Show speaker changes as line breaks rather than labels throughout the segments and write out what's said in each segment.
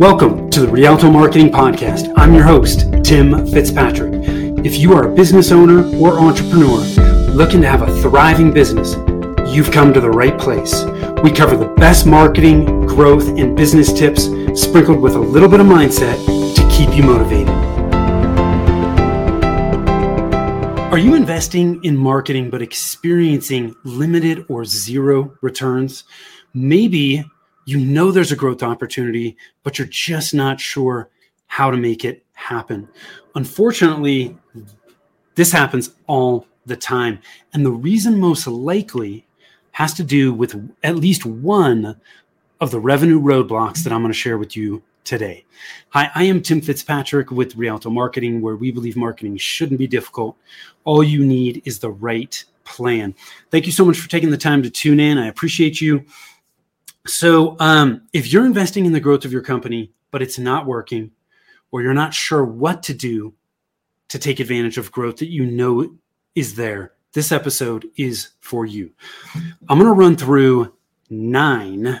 Welcome to the Rialto Marketing Podcast. I'm your host, Tim Fitzpatrick. If you are a business owner or entrepreneur looking to have a thriving business, you've come to the right place. We cover the best marketing, growth, and business tips sprinkled with a little bit of mindset to keep you motivated. Are you investing in marketing but experiencing limited or zero returns? Maybe you know there's a growth opportunity, but you're just not sure how to make it happen. Unfortunately, this happens all the time. And the reason most likely has to do with at least one of the revenue roadblocks that I'm going to share with you today. Hi, I am Tim Fitzpatrick with Rialto Marketing, where we believe marketing shouldn't be difficult. All you need is the right plan. Thank you so much for taking the time to tune in. I appreciate you. So, um, if you're investing in the growth of your company, but it's not working, or you're not sure what to do to take advantage of growth that you know is there, this episode is for you. I'm going to run through nine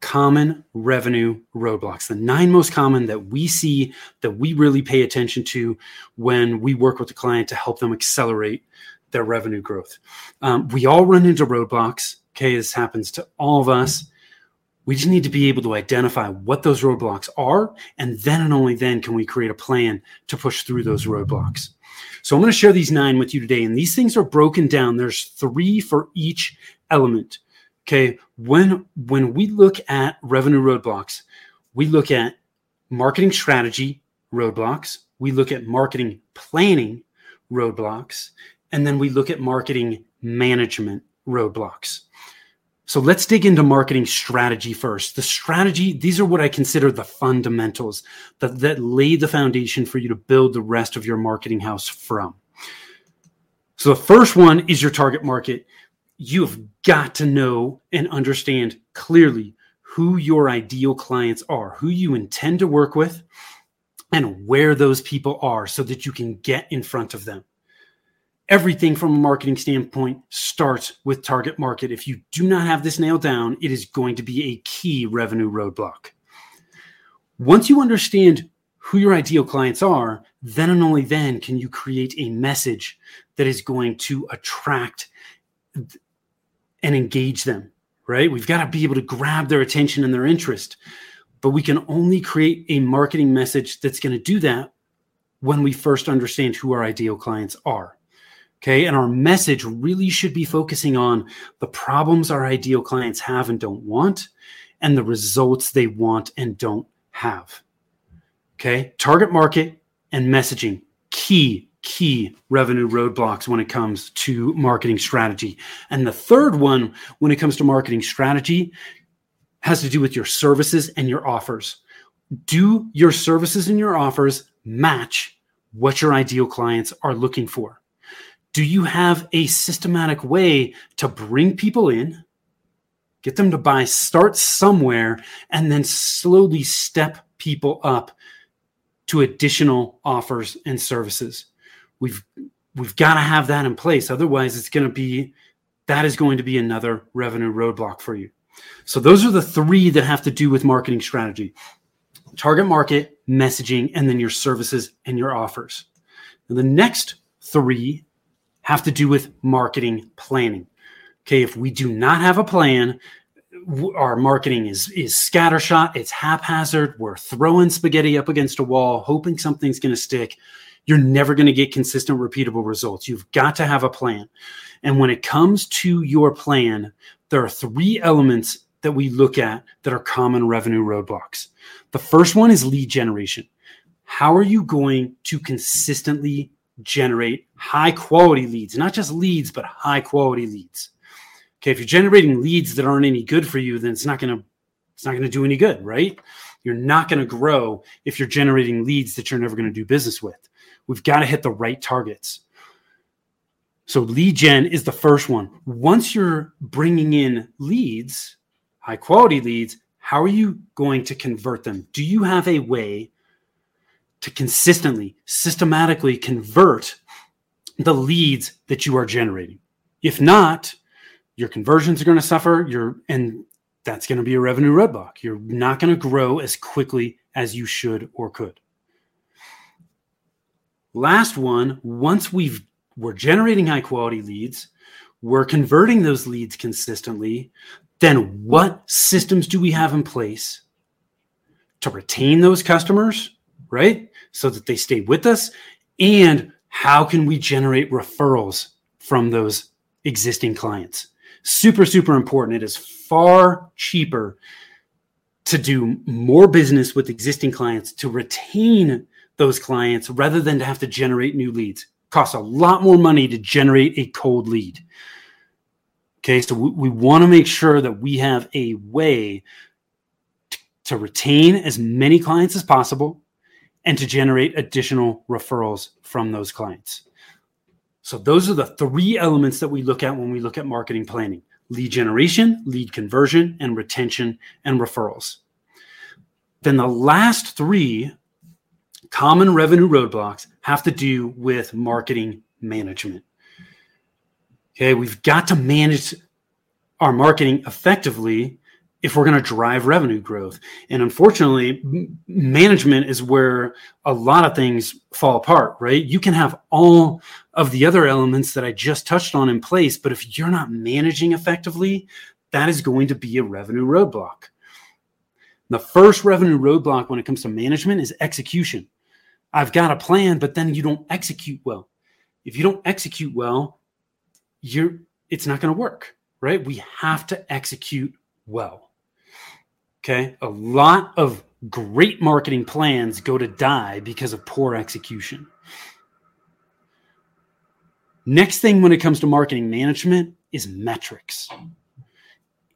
common revenue roadblocks, the nine most common that we see that we really pay attention to when we work with the client to help them accelerate their revenue growth. Um, we all run into roadblocks Okay, this happens to all of us. We just need to be able to identify what those roadblocks are. And then and only then can we create a plan to push through those roadblocks. So I'm going to share these nine with you today. And these things are broken down. There's three for each element. Okay. When, when we look at revenue roadblocks, we look at marketing strategy roadblocks. We look at marketing planning roadblocks. And then we look at marketing management roadblocks. So let's dig into marketing strategy first. The strategy, these are what I consider the fundamentals that, that lay the foundation for you to build the rest of your marketing house from. So the first one is your target market. You've got to know and understand clearly who your ideal clients are, who you intend to work with, and where those people are so that you can get in front of them everything from a marketing standpoint starts with target market. If you do not have this nailed down, it is going to be a key revenue roadblock. Once you understand who your ideal clients are, then and only then can you create a message that is going to attract and engage them, right? We've got to be able to grab their attention and their interest. But we can only create a marketing message that's going to do that when we first understand who our ideal clients are. Okay. And our message really should be focusing on the problems our ideal clients have and don't want, and the results they want and don't have. Okay. Target market and messaging, key, key revenue roadblocks when it comes to marketing strategy. And the third one, when it comes to marketing strategy, has to do with your services and your offers. Do your services and your offers match what your ideal clients are looking for? Do you have a systematic way to bring people in, get them to buy, start somewhere, and then slowly step people up to additional offers and services? We've we've got to have that in place. Otherwise, it's going to be that is going to be another revenue roadblock for you. So those are the three that have to do with marketing strategy. Target market, messaging, and then your services and your offers. The next three have to do with marketing planning. Okay, if we do not have a plan, our marketing is is scattershot, it's haphazard, we're throwing spaghetti up against a wall, hoping something's going to stick. You're never going to get consistent, repeatable results. You've got to have a plan. And when it comes to your plan, there are three elements that we look at that are common revenue roadblocks. The first one is lead generation. How are you going to consistently generate high quality leads, not just leads, but high quality leads. Okay, if you're generating leads that aren't any good for you, then it's not to it's not to do any good, right? You're not to grow if you're generating leads that you're never to do business with. We've got to hit the right targets. So lead gen is the first one. Once you're bringing in leads, high quality leads, how are you going to convert them? Do you have a way to consistently, systematically convert the leads that you are generating. If not, your conversions are going to suffer. Your and that's going to be a revenue roadblock. You're not going to grow as quickly as you should or could. Last one, once we've we're generating high quality leads, we're converting those leads consistently, then what systems do we have in place to retain those customers, right? So that they stay with us and how can we generate referrals from those existing clients? Super super important. It is far cheaper to do more business with existing clients to retain those clients rather than to have to generate new leads. Costs a lot more money to generate a cold lead. Okay, so we, we want to make sure that we have a way to, to retain as many clients as possible and to generate additional referrals from those clients. So, those are the three elements that we look at when we look at marketing planning lead generation, lead conversion, and retention and referrals. Then the last three common revenue roadblocks have to do with marketing management. Okay, we've got to manage our marketing effectively if we're going to drive revenue growth. And unfortunately, management is where a lot of things fall apart, right? You can have all of the other elements that I just touched on in place, but if you're not managing effectively, that is going to be a revenue roadblock. The first revenue roadblock when it comes to management is execution. I've got a plan, but then you don't execute well. If you don't execute well, you're it's not going to work, right? We have to execute well. Okay? A lot of great marketing plans go to die because of poor execution. Next thing when it comes to marketing management is metrics.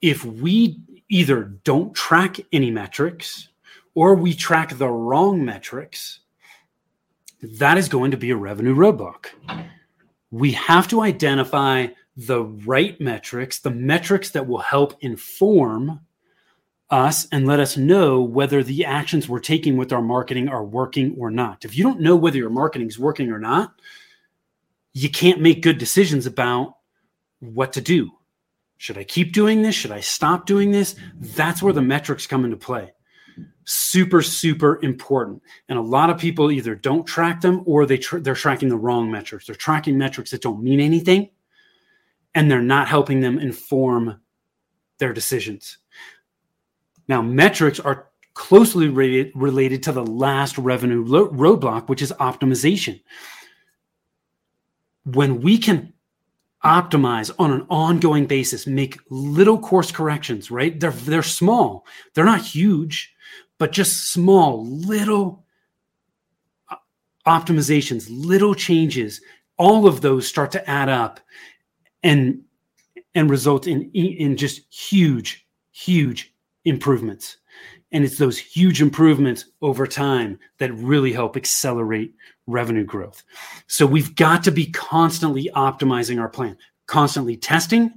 If we either don't track any metrics or we track the wrong metrics, that is going to be a revenue roadblock. We have to identify the right metrics, the metrics that will help inform us and let us know whether the actions we're taking with our marketing are working or not. If you don't know whether your marketing is working or not, you can't make good decisions about what to do. Should I keep doing this? Should I stop doing this? That's where the metrics come into play. Super, super important. And a lot of people either don't track them or they tr- they're tracking the wrong metrics. They're tracking metrics that don't mean anything and they're not helping them inform their decisions. Now, metrics are closely related, to the last revenue lo- roadblock, which is optimization. When we can optimize on an ongoing basis, make little course corrections, right? They're they're small. They're not huge, but just small little uh, optimizations, little changes. All of those start to add up and and result in in just huge huge improvements. And it's those huge improvements over time that really help accelerate revenue growth. So we've got to be constantly optimizing our plan, constantly testing,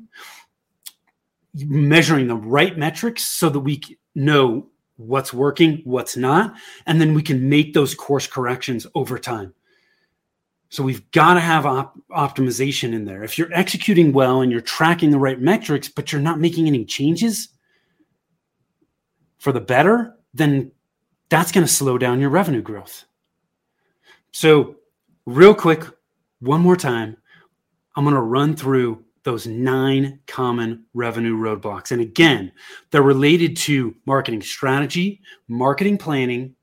measuring the right metrics so that we know what's working, what's not, and then we can make those course corrections over time. So we've got to have op- optimization in there. If you're executing well and you're tracking the right metrics, but you're not making any changes, for the better, then that's going to slow down your revenue growth. So, real quick, one more time, I'm going to run through those nine common revenue roadblocks. And again, they're related to marketing strategy, marketing planning,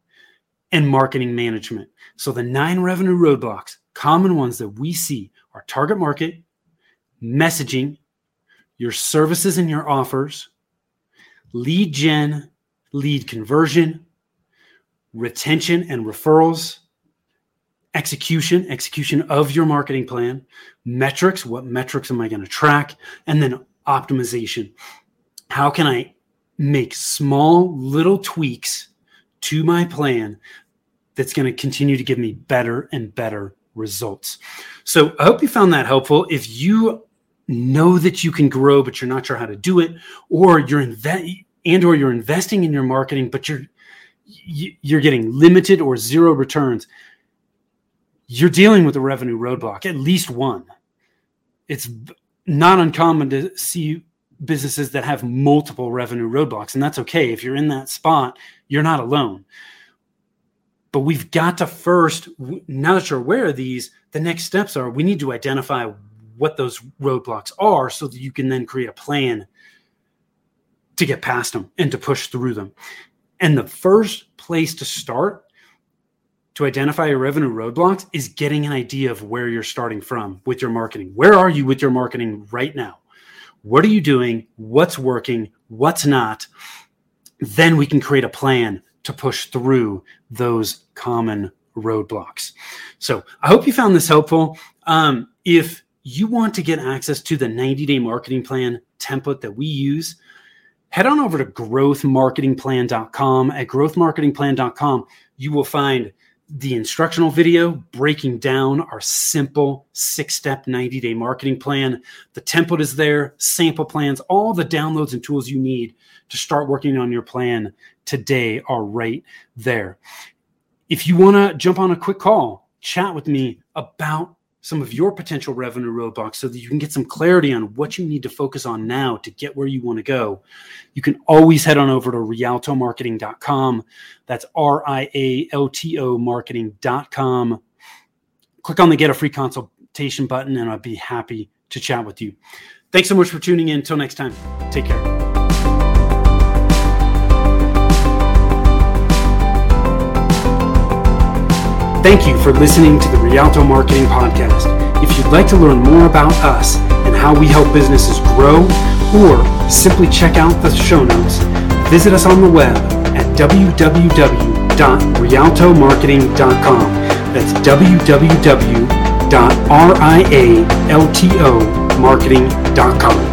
and marketing management. So, the nine revenue roadblocks, common ones that we see are target market, messaging, your services and your offers, lead gen, lead conversion, retention and referrals, execution, execution of your marketing plan, metrics, what metrics am I going to track, and then optimization. How can I make small little tweaks to my plan that's going to continue to give me better and better results? So I hope you found that helpful. If you know that you can grow, but you're not sure how to do it, or you're inve- and or you're investing in your marketing but you're you're getting limited or zero returns you're dealing with a revenue roadblock at least one it's not uncommon to see businesses that have multiple revenue roadblocks, and that's okay. If you're in that spot, you're not alone. But we've got to first, now that you're aware of these, the next steps are we need to identify what those roadblocks are so that you can then create a plan to get past them and to push through them. And the first place to start to identify your revenue roadblocks is getting an idea of where you're starting from with your marketing. Where are you with your marketing right now? What are you doing? What's working? What's not? Then we can create a plan to push through those common roadblocks. So I hope you found this helpful. Um, if you want to get access to the 90 day marketing plan template that we use, head on over to growthmarketingplan.com. At growthmarketingplan.com, you will find the instructional video breaking down our simple six step 90 day marketing plan. The template is there, sample plans, all the downloads and tools you need to start working on your plan today are right there. If you want to jump on a quick call, chat with me about some of your potential revenue roadblocks so that you can get some clarity on what you need to focus on now to get where you want to go, you can always head on over to rialtomarketing.com. That's R I A L T O marketing.com. Click on the get a free consultation button, and I'd be happy to chat with you. Thanks so much for tuning in. Until next time, take care. Thank you for listening to the Rialto Marketing Podcast. If you'd like to learn more about us and how we help businesses grow, or simply check out the show notes, visit us on the web at www.rialtomarketing.com. That's www.rialtomarketing.com.